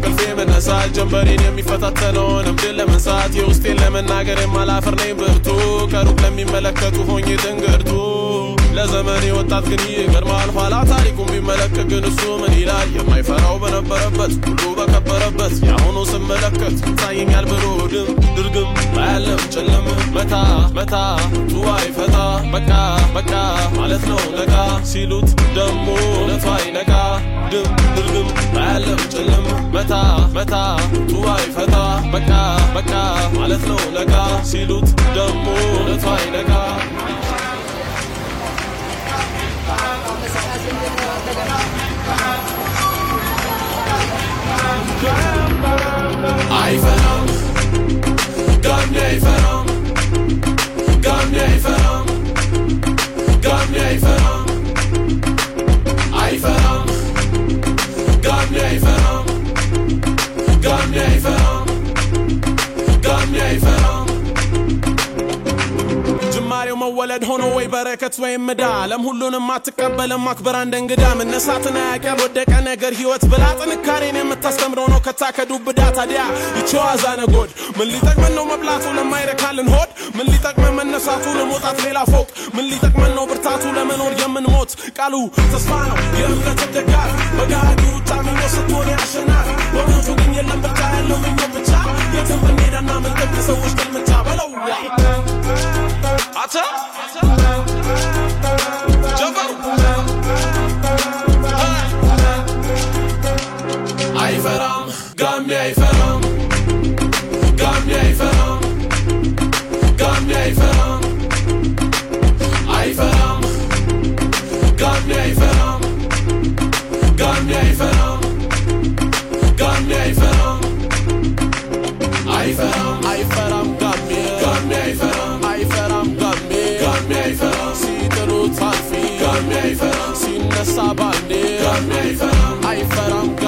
ከእንቅልፌ መነሳት ጀንበሬን የሚፈታተነውን እብድን ለመንሳት የውስጤን ለመናገር የማላፍር ነኝ ብርቱ ከሩቅ ለሚመለከቱ ሆኜ ትንግርቱ ለዘመኔ ወጣት ግን ይገርማል ኋላ ታሪኩን ቢመለከት ግን እሱ ምን ይላል የማይፈራው በነበረበት ሁሉ በከበረበት የአሁኑ ስመለከት ይታየኛል ብሩህ ድም ድርግም አያለም ጨለም መታ መታ ቱዋይ ፈታ በቃ በቃ ማለት ነው ነቃ ሲሉት ደሞ እውነቱ አይነቃ ድም ድርግም አያለም ጭልም መታ መታ ጡባ ፈታ በቃ በቃ ማለት ነው ነቃ ሲሉት ደግሞ እውነቷ ይነቃ አይፈራም ጋኔ አይፈራም ጋኔ አይፈራም። መወለድ ሆኖ ወይ በረከት ወይም ምዳ ዓለም ሁሉንም አትቀበልም። አክብራ እንደ እንግዳ። መነሳትን አያውቅ ያልወደቀ ነገር ህይወት ብላ ጥንካሬን የምታስተምረው ነው። ከታ ከዱብዳ ታዲያ ይቺው ዋዛ ነጎድ? ምን ሊጠቅመን ነው መብላቱ ለማይረካልን ሆድ? ምን ሊጠቅመን መነሳቱ ለመውጣት ሌላ ፎቅ? ምን ሊጠቅመን ነው ብርታቱ ለመኖር የምንሞት? ቃሉ ተስፋ ነው። የእምነት ደጋፊ በገሃዱ ምኞት ስትሆን ያሸናፊ። በሞቱ ግን የለም ብቻ ያለው ምኞት ብቻ። የትም ብንሄዳና ምንጥቅ ሰዎች ግልምጫ በለው Otter? Otter? Sabandi, I fell on God.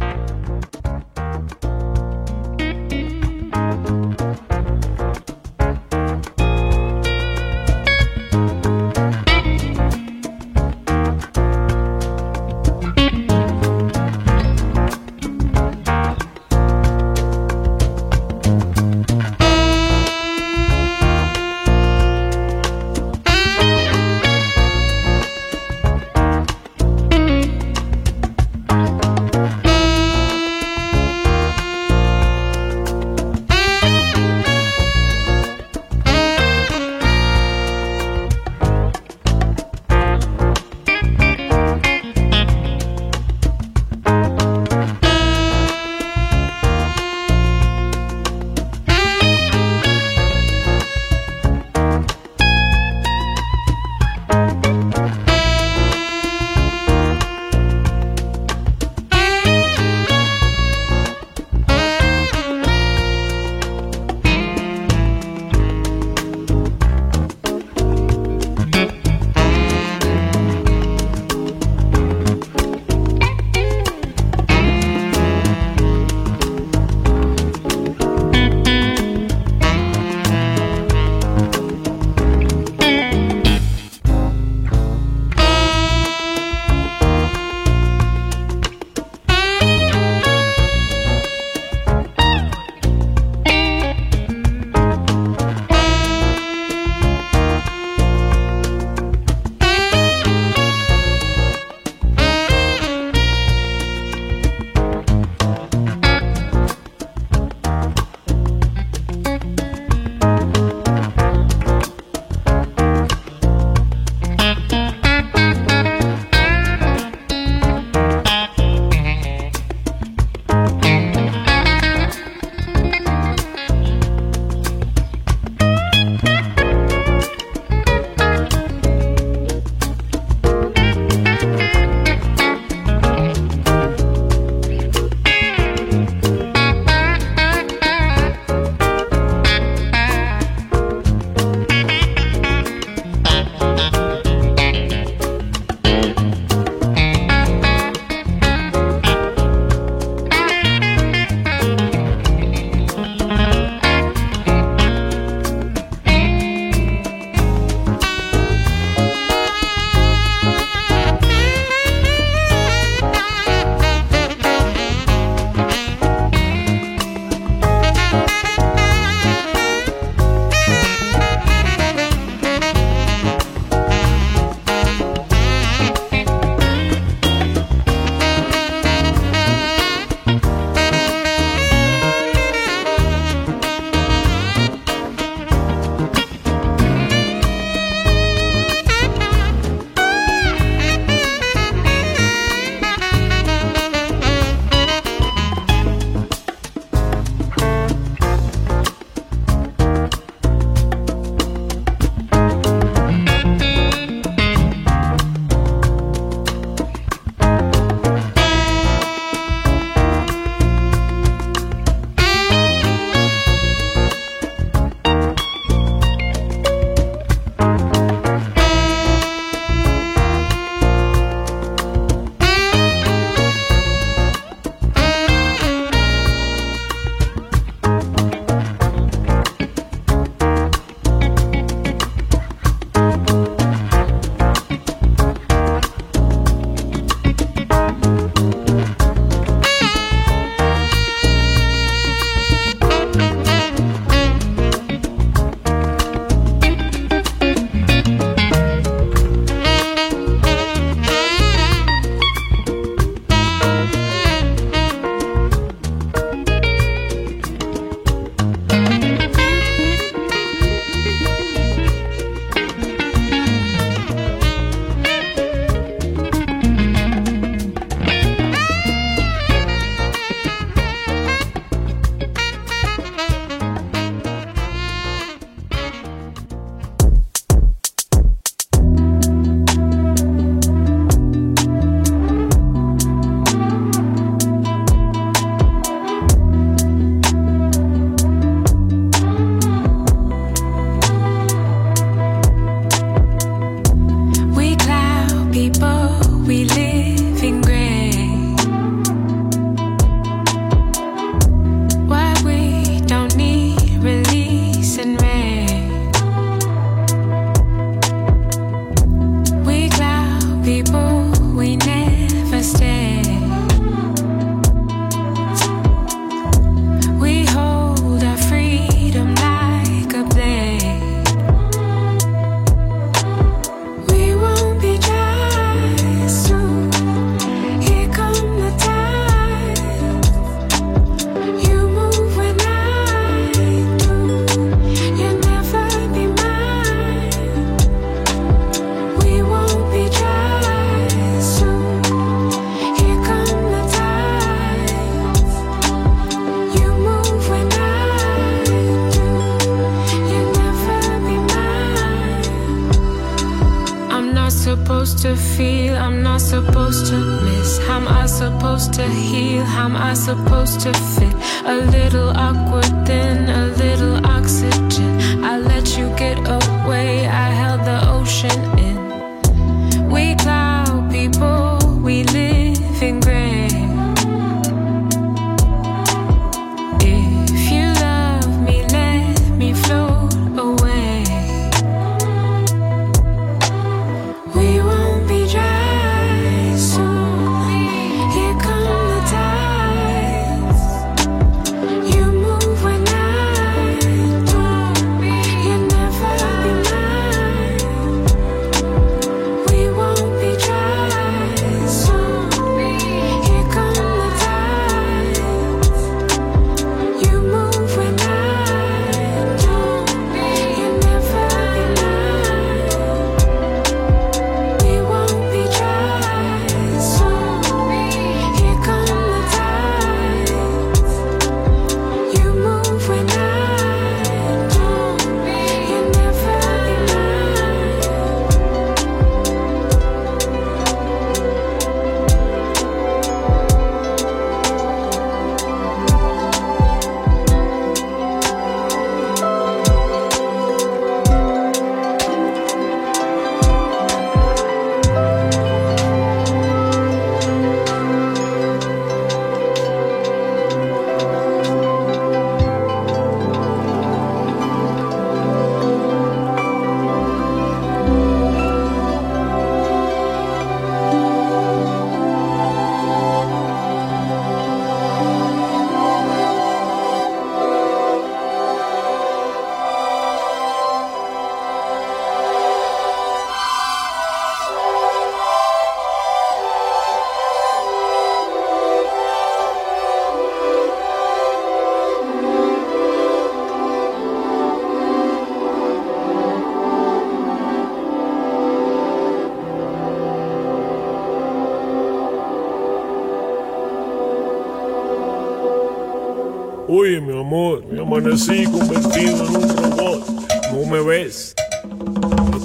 Amor, me amanecí convertido en un robot. ¿No me ves?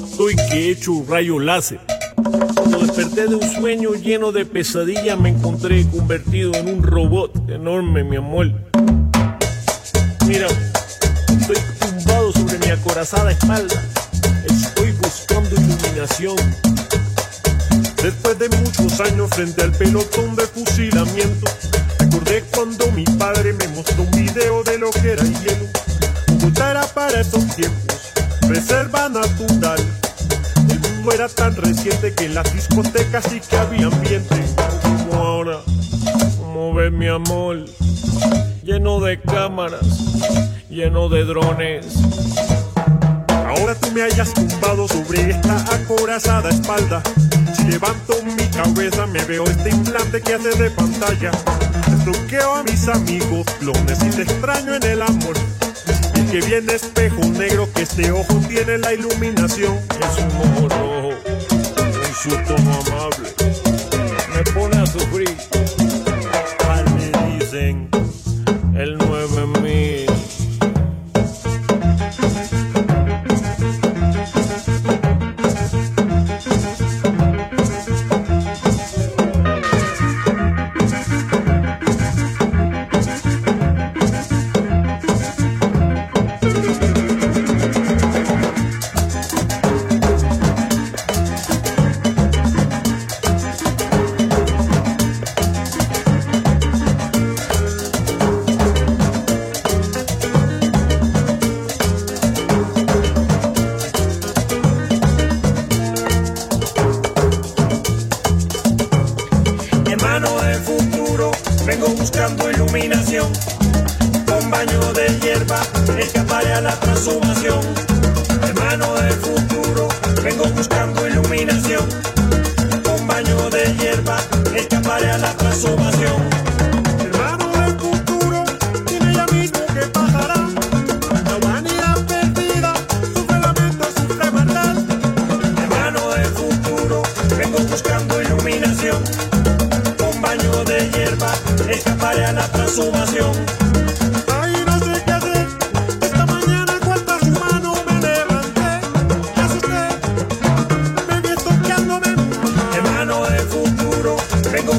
Estoy que he hecho un rayo láser. Cuando desperté de un sueño lleno de pesadilla, me encontré convertido en un robot enorme, mi amor. Mira, estoy tumbado sobre mi acorazada espalda. Estoy buscando iluminación. Después de muchos años frente al pelotón de fusilamiento, recordé cuando mi padre me mostró un Esos tiempos, reserva natural. El mundo era tan reciente que en las discotecas sí que había ambiente. Como ahora, como ves mi amor, lleno de cámaras, lleno de drones. Ahora tú me hayas tumbado sobre esta acorazada espalda. Si levanto mi cabeza me veo este implante que hace de pantalla. Estoqueo a mis amigos clones y te extraño en el amor. Que viene espejo negro que este ojo tiene la iluminación. Es un ojo rojo, un su tono amable. Me pone a sufrir.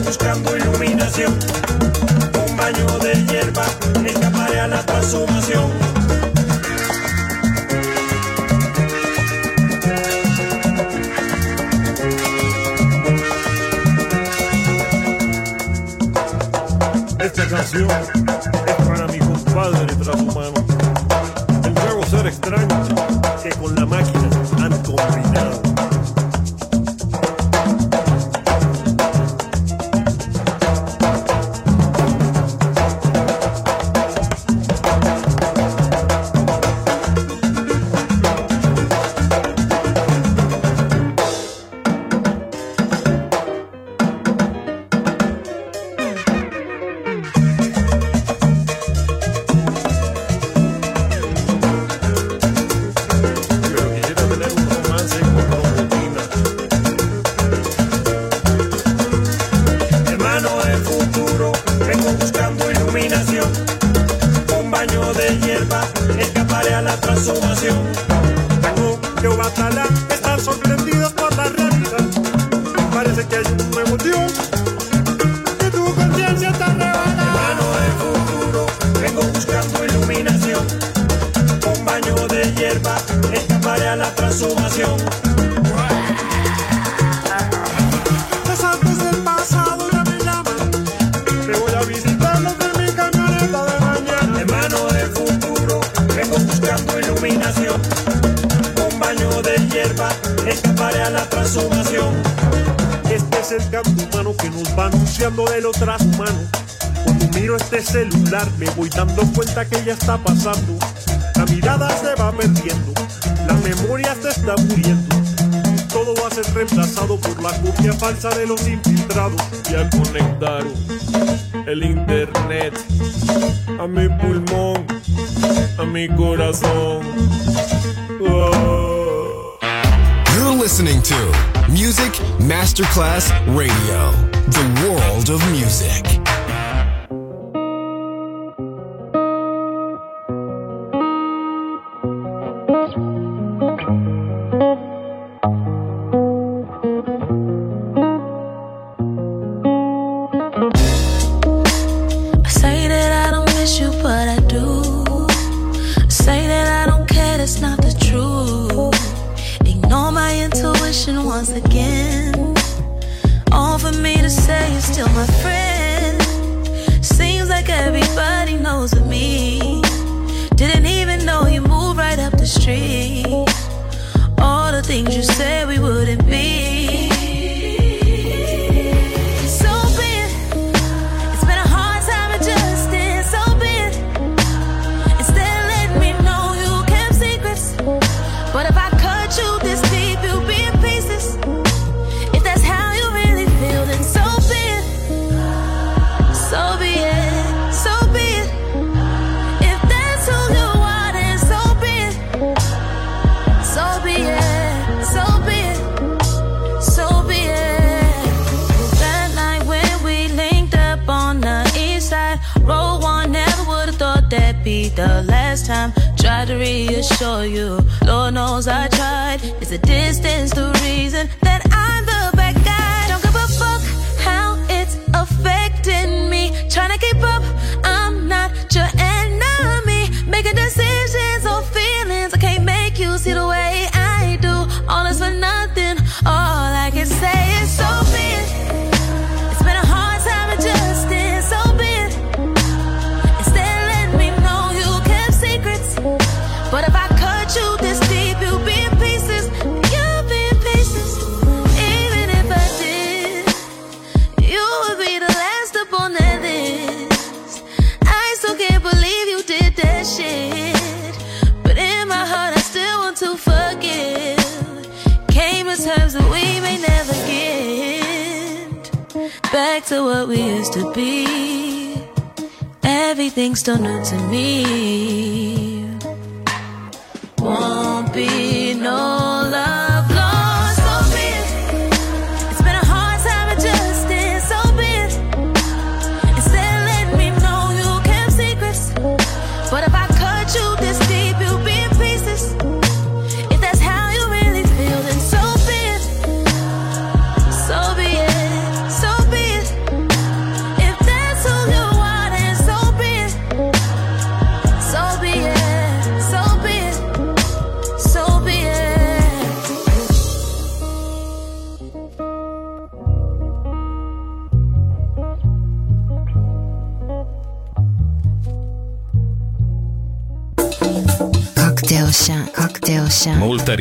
buscando iluminación. se va perdiendo, la memoria se está muriendo. Todo va a ser reemplazado por la cumbia falsa de los infiltrados. Y al conectar el internet a mi pulmón, a mi corazón. Ah. You're listening to Music Masterclass Radio, the world of music. to what we used to be. Everything's still new to me.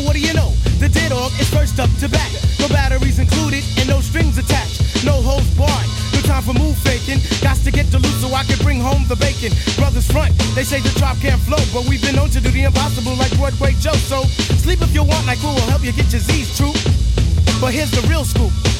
Well, what do you know? The dead dog is first up to bat. No batteries included, and no strings attached. No hose barred. No time for move faking. Got to get the loot so I can bring home the bacon. Brothers front, they say the drop can't flow, but we've been known to do the impossible like Broadway Joe. So sleep if you want, like who will help you get your Z's true. But here's the real scoop.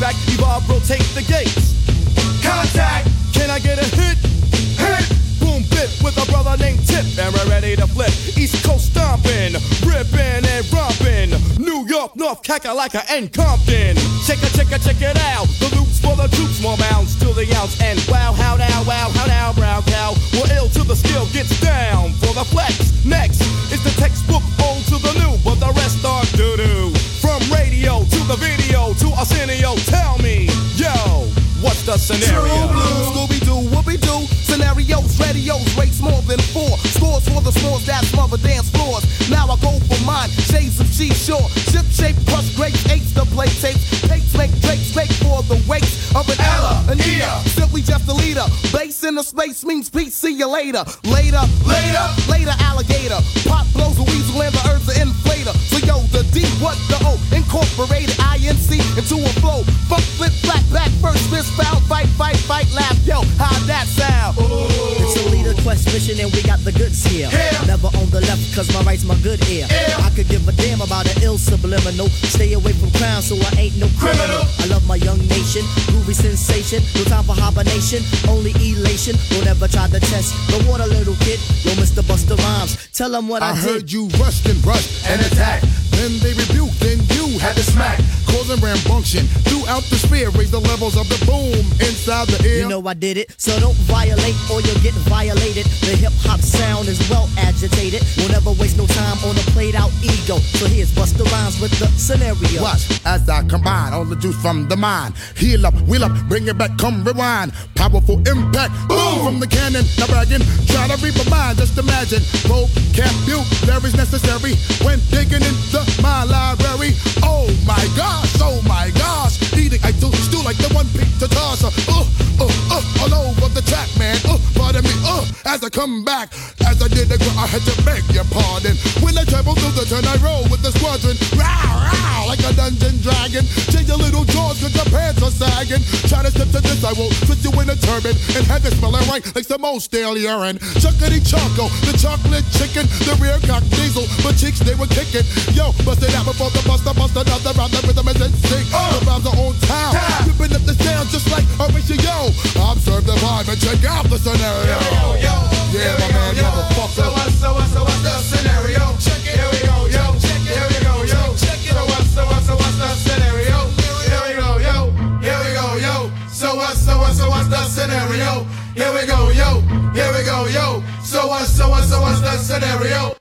Payback, evolve, rotate the gates. Contact. Can I get a hit? Hit. Boom, bip with a brother named Tip, and we're ready to flip. East Coast stomping, ripping and romping. New York, North Kakalaka, and Compton. Check it, check it, check it out. The loops for the troops, more mounds to the ounce. And wow, how now, wow, how now, brown cow. We're ill till the skill gets down for the flex. Next is the textbook old to the new, but the rest are doo doo. From radio to the video what's the scenario? Scooby Doo, Whoopi Doo. Scenarios, radios, rates more than four. Scores for the smalls that smother dance floors. Now I go for mine, shades of seashore. Ship shape, crush grapes, eights to play tapes. Tapes make drakes, make for the wakes of an Ella, an Ea. Simply just a leader. Base in the space means peace, see you later. Later, later, later, alligator. Pop blows a weasel and the earth's foul, fight, fight, fight, laugh. Yo, how that sound? It's a leader quest mission and we got the goods here. Yeah. Never on the left cause my right's my good ear. I could give a damn about an ill subliminal. Stay away from crime so I ain't no criminal. I love my young nation, groovy sensation. No time for hibernation, only elation. Don't ever try to test the water, little kid. Yo, Mr. Busta Rhymes, tell them what I, I did. heard you rushed and rushed and attacked. Then they rebuked, then you had to smack. Causing rambunction throughout the sphere. Raise the levels of the boom inside the ear. You know I did it, so don't violate or you'll get violated. The hip hop sound is well agitated. We'll never waste no time on a played out ego. So here's Busta Rhymes with the scenario. Watch as I combine all the juice from the mind. Heal up, wheel up, bring it back, come rewind. Powerful impact, boom from the cannon. Now bragging, try to reap a mind. Just imagine, vocabulary's necessary when digging into my library. Oh my gosh, oh my gosh. Eating, I do stew like the one picked to toss. Uh, uh, uh, all over the track, man. Uh, pardon me, uh, as I come back. As I did the I had to beg your pardon. When I travel through the turn, I roll with the squadron. Row, row, like a dungeon dragon. Change your little jaws cause your pants are sagging. Try to step to this, I will put you in a turban and have it smelling right like some old stale urine. Chuckity choco, the chocolate chicken, the rear cock diesel, but cheeks they were kicking. Yo, bust it out before the buster, bust another round. The rhythm is in sync. The rhymes are on town. Ripping up the sound just like Horatio. Observe the vibe and check out the scenario. Scenario?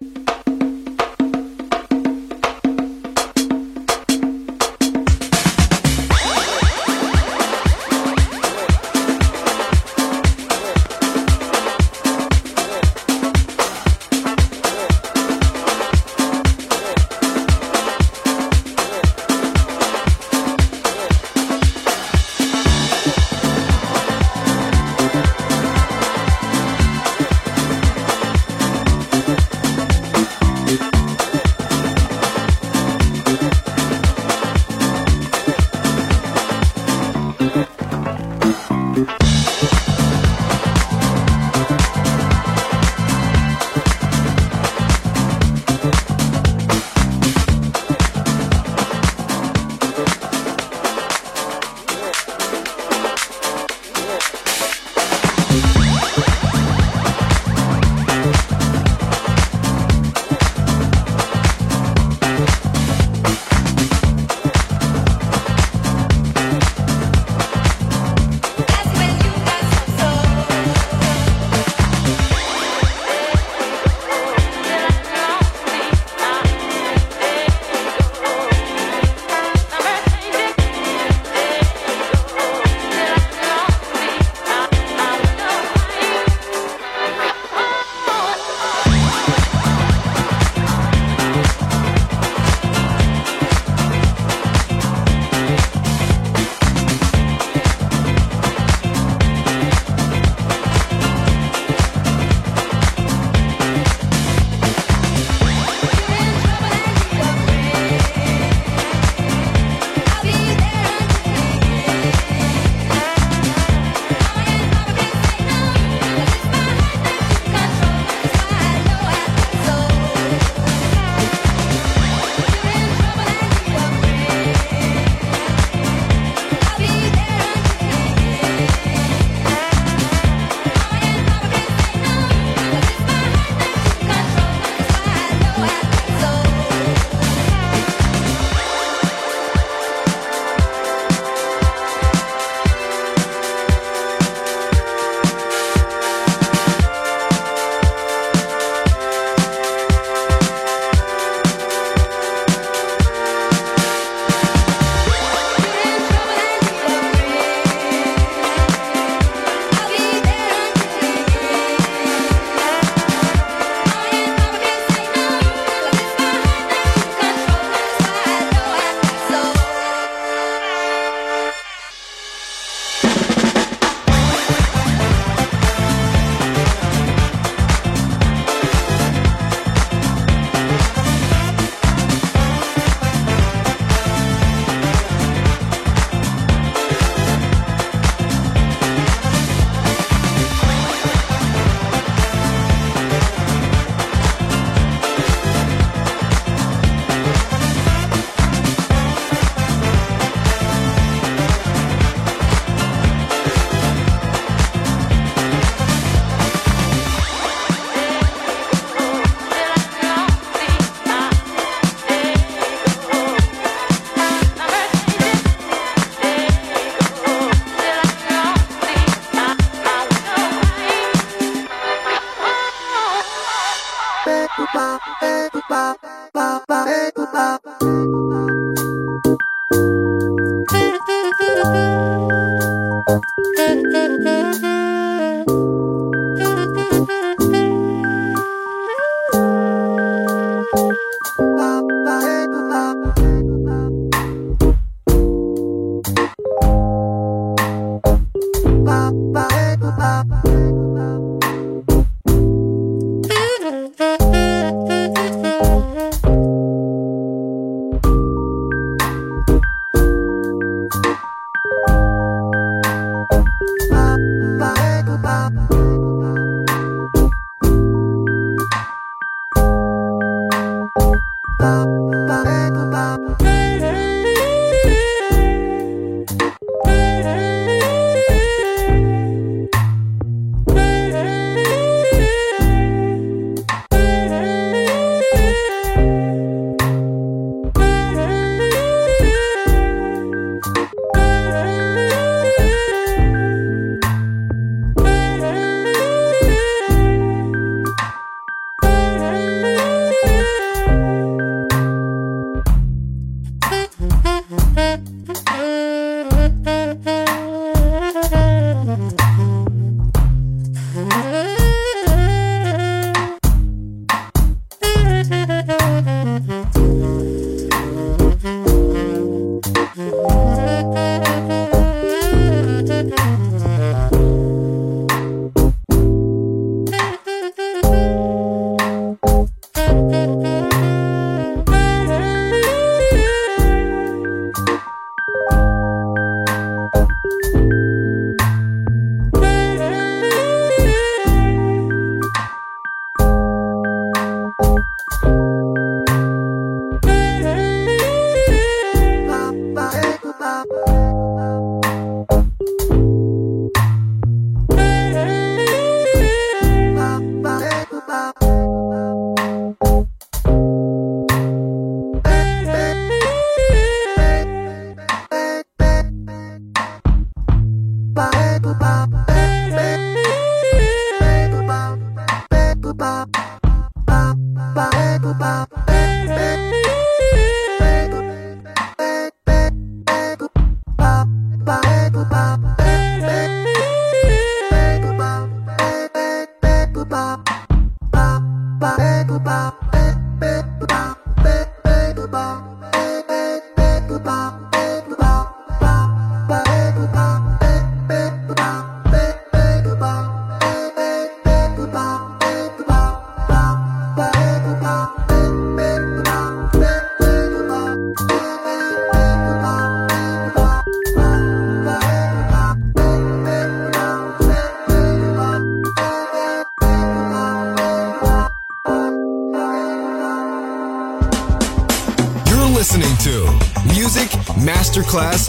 Masterclass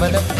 们呢